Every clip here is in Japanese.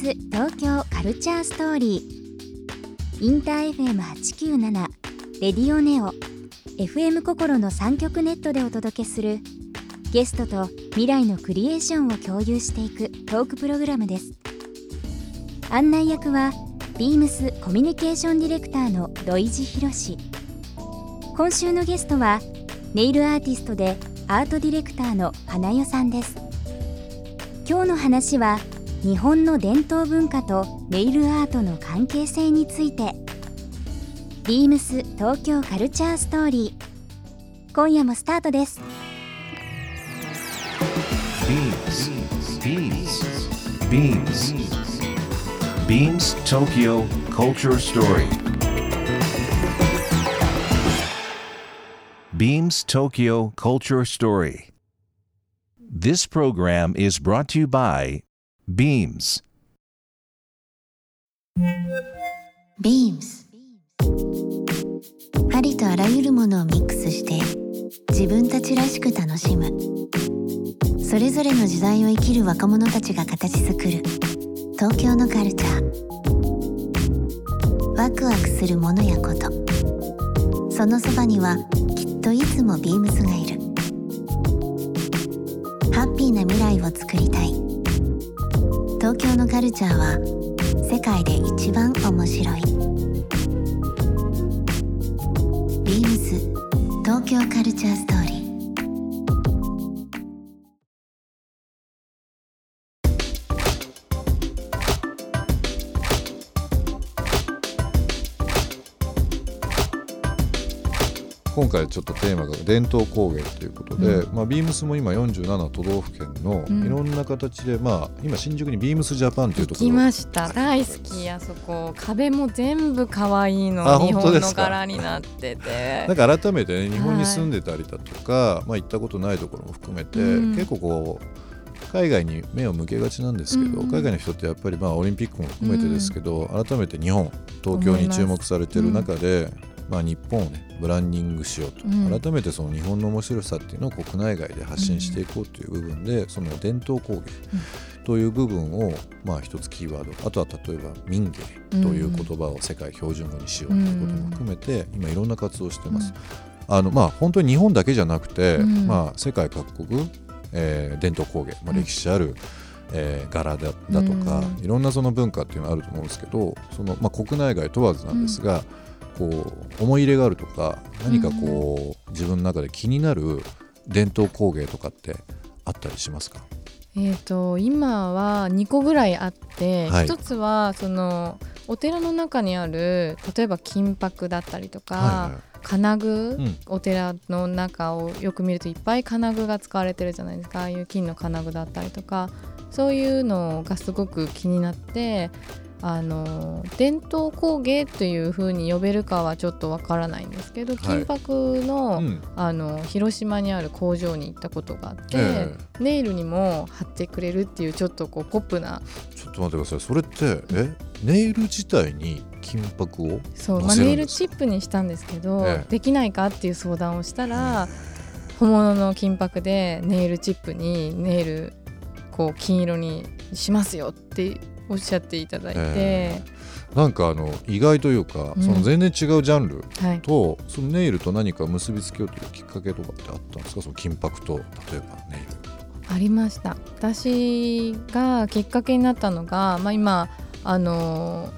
ス東京カルチャーストーリー。インター FM897 レディオネオ。FM 心の3極ネットでお届けするゲストと未来のクリエーションを共有していくトークプログラムです。案内役はビームスコミュニケーションディレクターの土井博志今週のゲストはネイルアーティストでアートディレクターの花代さんです。今日の話は日本の伝統文化とネイルアートの関係性についてビームス東京カルチャーストーリー今夜もスタートです Beams. Beams Tokyo Culture Story. Beams Tokyo Culture Story. This program is brought to you by Beams. Beams. ありとあらゆるものをミックスして自分たちらしく楽しむ。それぞれの時代を生きる若者たちが形作る。東京のカルチャー。ワクワクするものやこと。そのそばにはきっといつもビームスがいる。ハッピーな未来を作りたい。東京のカルチャーは世界で一番面白い。ビームス東京カルチャーストーリー。回ちょっとテーマが伝統工芸ということで、まあ、ビームスも今47都道府県のうん。いろんな形で、まあ、今新宿にビームスジャパンというと行きころました。大好き。あそこ壁も全部可愛いの。あ日本の柄になってて。なんか改めて、ね、日本に住んでたりだとか、まあ、行ったことないところも含めて、うん。結構こう海外に目を向けがちなんですけど、うん。海外の人ってやっぱりまあオリンピックも含めてですけど、改めて日本東京に注目されてる中で、まあ、日本をねブランディングしようと、うん。改めてその日本の面白さっていうのを国内外で発信していこうという部分で、その伝統工芸という部分をまあ一つキーワード。あとは例えば民芸という言葉を世界標準語にしようということも含めて、今いろんな活動をしてます。あのまあ本当に日本だけじゃなくて、うん。まあ、世界各国、えー伝統工芸、まあ、歴史ある、えー柄だだとか、うん。いろんなその文化っていうのがあると思うんですけどその、まあ、国内外問わずなんですが、こう思い入れがあるとか何かこう、自分の中で気になる伝統工芸とかってあったりしますか？えっ、と今は2個ぐらいあって、はい。一つはそのお寺の中にある例えば金箔だったりとか、はいはい。金具、うん。お寺の中をよく見るといっぱい金具が使われてるじゃないですか。ああいう金の金具だったりとかそういうのがすごく気になってあの伝統工芸というふうに呼べるかはちょっとわからないんですけど、はい。金箔の,、うん。あの広島にある工場に行ったことがあって、えネイルにも貼ってくれるっていうちょっとこうポップなちょっと待ってください。それってえ？ネイル自体に金箔をそう、乗まあ、ネイルチップにしたんですけど、ええ。できないかっていう相談をしたら、本物の金箔でネイルチップにネイルこう金色にしますよっておっしゃっていただいて、えなんかあの意外というか、うん。その全然違うジャンルはい、とそのネイルと何か結びつけようというきっかけとかってあったんですか？その金箔と例えばネイル。ありました。私がきっかけになったのが、まあ、今あの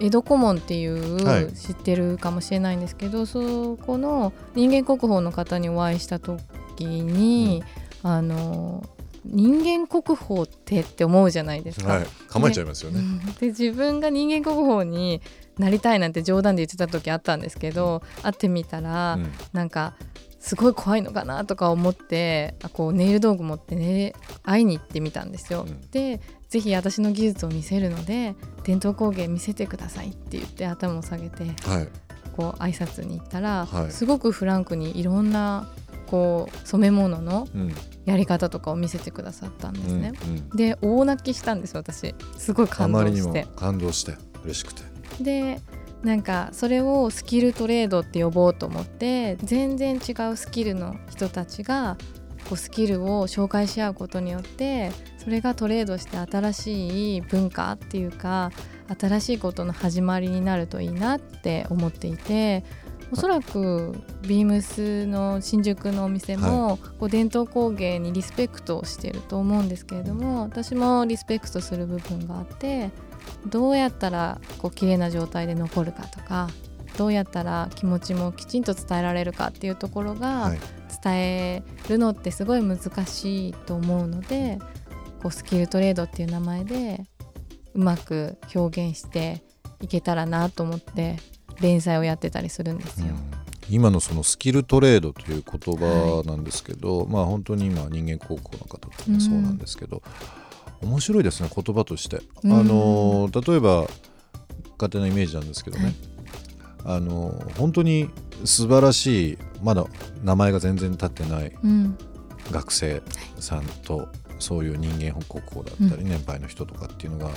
江戸古門っていう、はい。知ってるかもしれないんですけどそこの人間国宝の方にお会いした時に、あの人間国宝ってって思うじゃないですか。はい。構えちゃいますよね。うん。で自分が人間国宝になりたいなんて冗談で言ってた時あったんですけど、会ってみたら、うん。なんかすごい怖いのかなとか思ってあこうネイル道具持ってね会いに行ってみたんですよ。うん。でぜひ私の技術を見せるので伝統工芸見せてくださいって言って頭を下げてはい。こう挨拶に行ったら、はい。すごくフランクにいろんなこう染め物のうんやり方とかを見せてくださったんですね。うんうんで大泣きしたんです私すごいあ感動して。感動して嬉しくてでなんかそれをスキルトレードって呼ぼうと思って全然違うスキルの人たちがこうスキルを紹介し合うことによってそそれがトレードして新しい文化っていうか新しいことの始まりになるといいなって思っていておそらくビームスの新宿のお店も、こう伝統工芸にリスペクトをしていると思うんですけれども私もリスペクトする部分があってどうやったらこう綺麗な状態で残るかとかどうやったら気持ちもきちんと伝えられるかっていうところが、はい。伝えるのってすごい難しいと思うのでこうスキルトレードっていう名前でうまく表現していけたらなと思って連載をやってたりするんですよ。今のそのスキルトレードという言葉なんですけど、まあ本当に今人間高校の方とかもそうなんですけど、面白いですね言葉として、うん。あの例えば勝手なイメージなんですけどね、はい。あの本当に素晴らしいまだ名前が全然立ってないうん。学生さんとそういう人間国宝だったりう年配の人とかっていうのが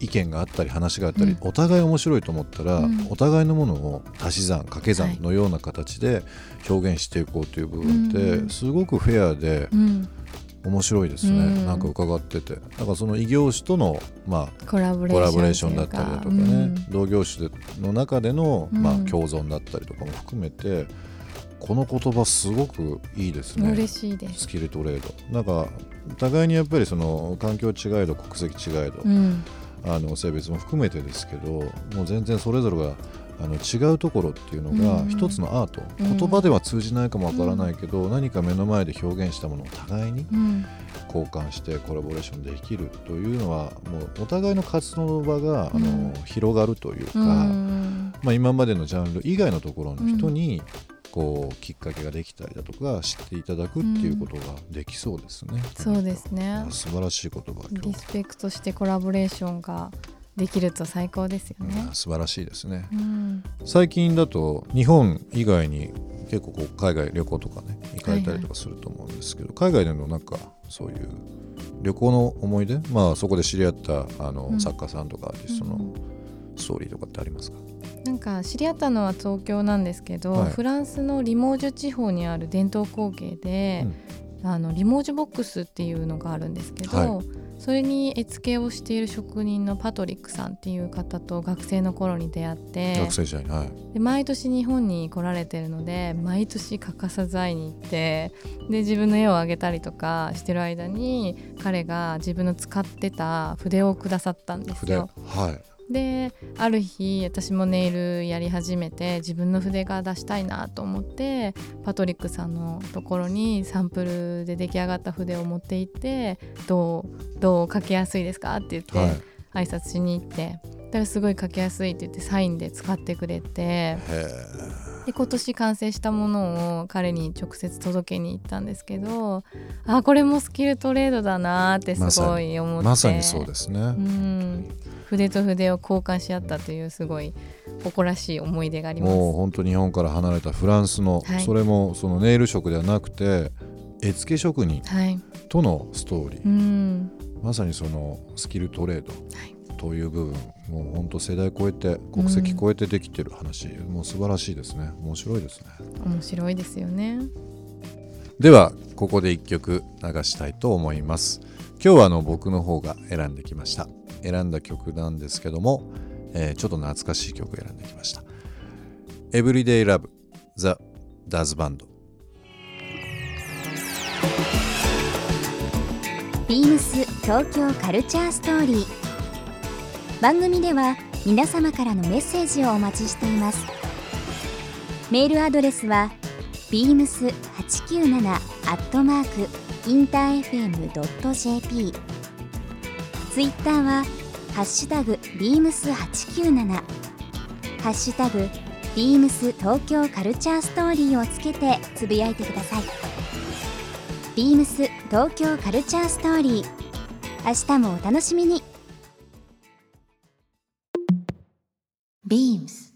意見があったり話があったり、うん。お互い面白いと思ったら、うん。お互いのものを足し算掛けはい算のような形で表現していこうという部分っうん。てすごくフェアでうん、面白いですね、うん。なんか伺ってて。だからその異業種との、まあ、コラボレーションだったりだとかね、うん。同業種での中での、うん。まあ、共存だったりとかも含めてこの言葉すごくいいですね。嬉しいです。スキルトレード。なんか互いにやっぱりその環境違いど国籍違いど、うん、あの性別も含めてですけどもう全然それぞれがあの違うところっていうのがうん。一つのアート、うん。言葉では通じないかもわからないけど、何か目の前で表現したものを互いにうん、交換してコラボレーションできるというのはもうお互いの活動の場が、あうん。の広がるというか、うんまあ、今までのジャンル以外のところの人に、こうきっかけができたりだとか知っていただくっていうことができそうですね。そうですね。素晴らしい言葉リスペクトしてコラボレーションができると最高ですよねうん。素晴らしいですね。うん、最近だと日本以外に結構こう海外旅行とかね行かれたりとかすると思うんですけど、海外でのなんかそういう旅行の思い出？まあそこで知り合ったあの、うん作家さんとかアーティストのうんストーリーとかってありますか、なんか知り合ったのは東京なんですけど、はい。フランスのリモージュ地方にある伝統工芸で、あのリモージュボックスっていうのがあるんですけど、はそれに絵付けをしている職人のパトリックさんっていう方と学生の頃に出会って学生時代にはい。で毎年日本に来られてるので毎年欠かさず会いに行ってで自分の絵をあげたりとかしてる間に彼が自分の使ってた筆をくださったんです筆。よ。はいである日私もネイルやり始めて自分の筆が出したいなと思ってパトリックさんのところにサンプルで出来上がった筆を持って行ってどうどう書きやすいですかって言って、はい。挨拶しに行ってだからすごい書きやすいって言ってサインで使ってくれてへで今年完成したものを彼に直接届けに行ったんですけどあこれもスキルトレードだなってすごい思って。えまさにそうですね、うん筆と筆を交換し合ったというすごい誇らしい思い出があります。もう本当日本から離れたフランスの、はい。それもそのネイル職ではなくて絵付け職人はい。とのストーリー、うん。まさにそのスキルトレードはい。という部分もう本当世代超えて国籍超えてできてる話、もう素晴らしいですね。面白いですね。面白いですよね。ではここで一曲流したいと思います。今日はあの僕の方が選んできました選んだ曲なんですけども、えーちょっと懐かしい曲を選んできました。Everyday Love The Does Band ビームス東京カルチャーストーリー番組では皆様からのメッセージをお待ちしています。メールアドレスは beams897 アットマークインター FM.jp ツイッターはハッシュタグ beams897 ハッシュタグ beams 東京カルチャーストーリーをつけてつぶやいてください。ビームス東京カルチャーストーリー。明日もお楽しみに。ビームス。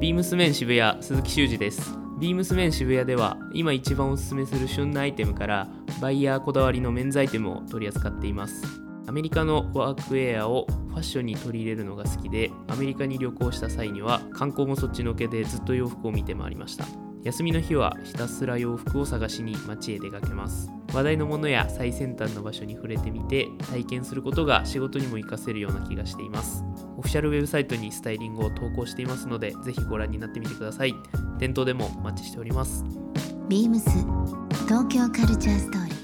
ビームスメン渋谷鈴木修二です。ビームスメン渋谷では今一番おすすめする旬なアイテムからバイヤーこだわりのメンズアイテムを取り扱っていますアメリカのワークウェアをファッションに取り入れるのが好きでアメリカに旅行した際には観光もそっちのけでずっと洋服を見て回りました。休みの日はひたすら洋服を探しに街へ出かけます。話題のものや最先端の場所に触れてみて体験することが仕事にも活かせるような気がしています。オフィシャルウェブサイトにスタイリングを投稿していますのでぜひご覧になってみてください。店頭でもお待ちしております。ビームス東京カルチャーストーリー。